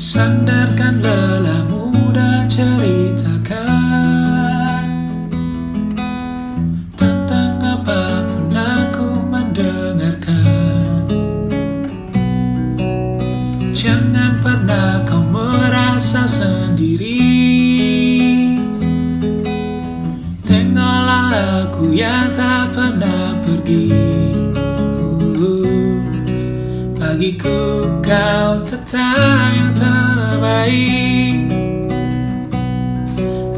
Sandarkan lelahmu dan ceritakan. Tentang apa pun aku mendengarkan. Jangan pernah kau merasa sendiri. Tengoklah aku yang tak pernah pergi Bagiku kau tetap yang terbaik.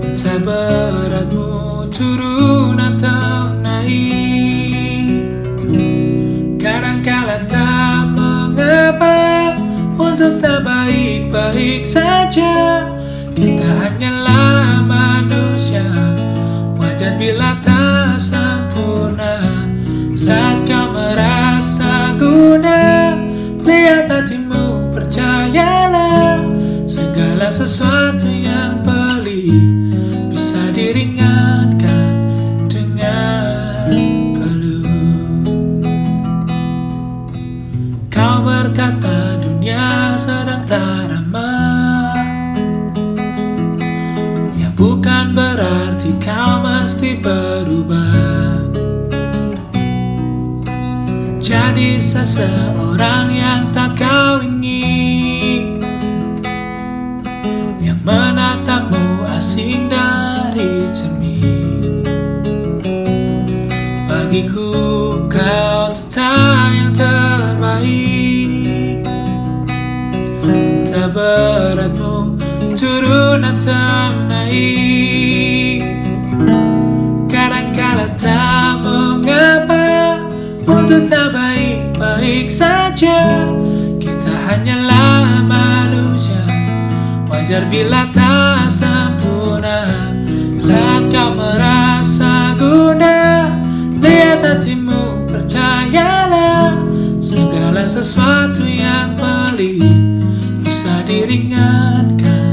Entah beratmu turun atau naik. Kadangkala tak mengapa Untuk tak baik-baik saja Kita hanyalah sesuatu yang pelik Bisa diringankan dengan peluk Kau berkata dunia sedang tak Ya bukan berarti kau mesti berubah. Jadi seseorang yang tak kau ingin menatapmu asing dari cermin. Bagiku kau tetap yang terbaik. Entah beratmu turun atau naik Kadangkala tak mengapa Untuk tak baik-baik saja Kita hanyalah manusia Wajar bila tak sempurna. Saat kau merasa guna Lihat hatimu percayalah. Segala sesuatu yang pelik Bisa diringankan